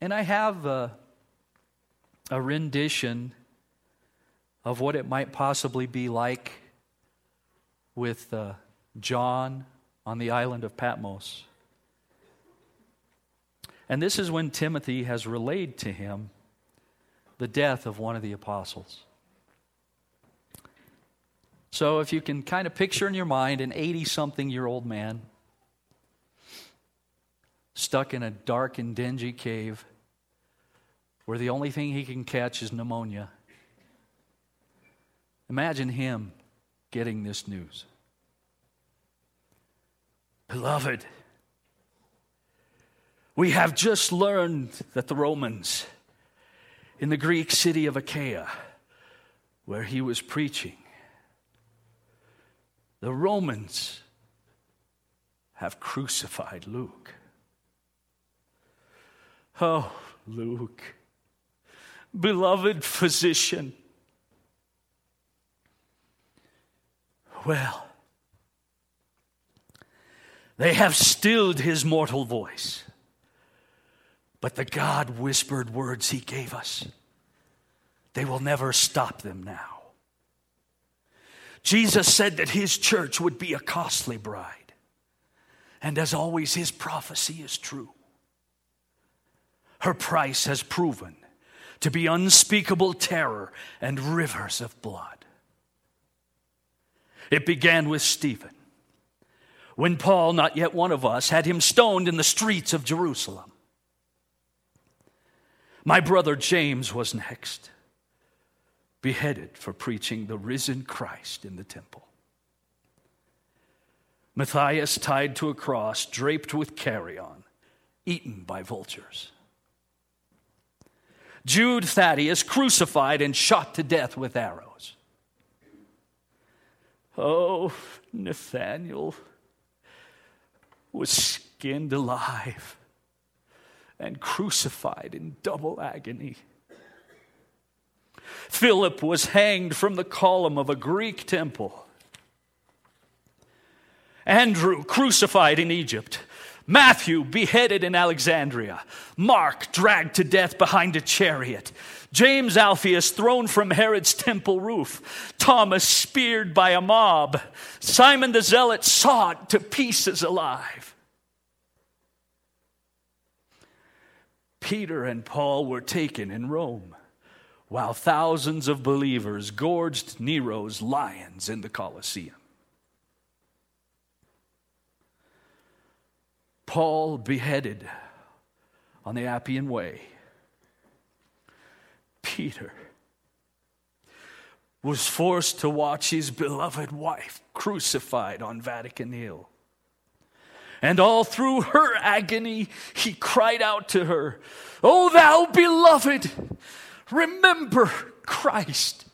And I have a, a rendition of what it might possibly be like with uh, John on the island of Patmos. And this is when Timothy has relayed to him the death of one of the apostles. So, if you can kind of picture in your mind an 80 something year old man stuck in a dark and dingy cave where the only thing he can catch is pneumonia. Imagine him getting this news. Beloved, we have just learned that the Romans in the Greek city of Achaia, where he was preaching, the Romans have crucified Luke. Oh, Luke, beloved physician. Well, they have stilled his mortal voice, but the God whispered words he gave us, they will never stop them now. Jesus said that his church would be a costly bride. And as always, his prophecy is true. Her price has proven to be unspeakable terror and rivers of blood. It began with Stephen, when Paul, not yet one of us, had him stoned in the streets of Jerusalem. My brother James was next, beheaded for preaching the risen Christ in the temple. Matthias tied to a cross, draped with carrion, eaten by vultures. Jude Thaddeus crucified and shot to death with arrows. Oh, Nathaniel was skinned alive and crucified in double agony. Philip was hanged from the column of a Greek temple. Andrew crucified in Egypt. Matthew beheaded in Alexandria. Mark dragged to death behind a chariot. James Alphaeus thrown from Herod's temple roof. Thomas speared by a mob. Simon the Zealot sawed to pieces alive. Peter and Paul were taken in Rome, while thousands of believers gorged Nero's lions in the Colosseum. Paul beheaded on the Appian Way. Peter was forced to watch his beloved wife crucified on Vatican Hill. And all through her agony, he cried out to her, O thou beloved, remember Christ.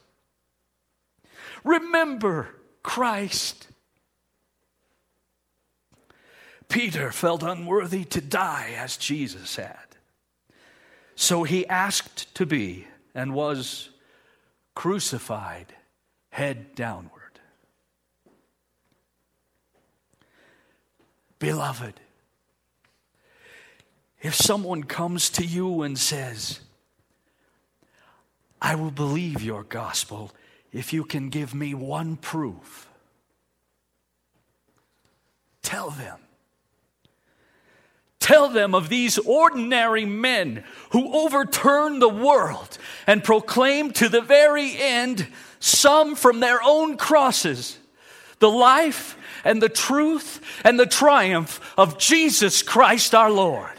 Remember Christ. Peter felt unworthy to die as Jesus had. So he asked to be and was crucified head downward. Beloved, if someone comes to you and says, I will believe your gospel if you can give me one proof, tell them Tell them of these ordinary men who overturn the world and proclaim to the very end, some from their own crosses, the life and the truth and the triumph of Jesus Christ our Lord.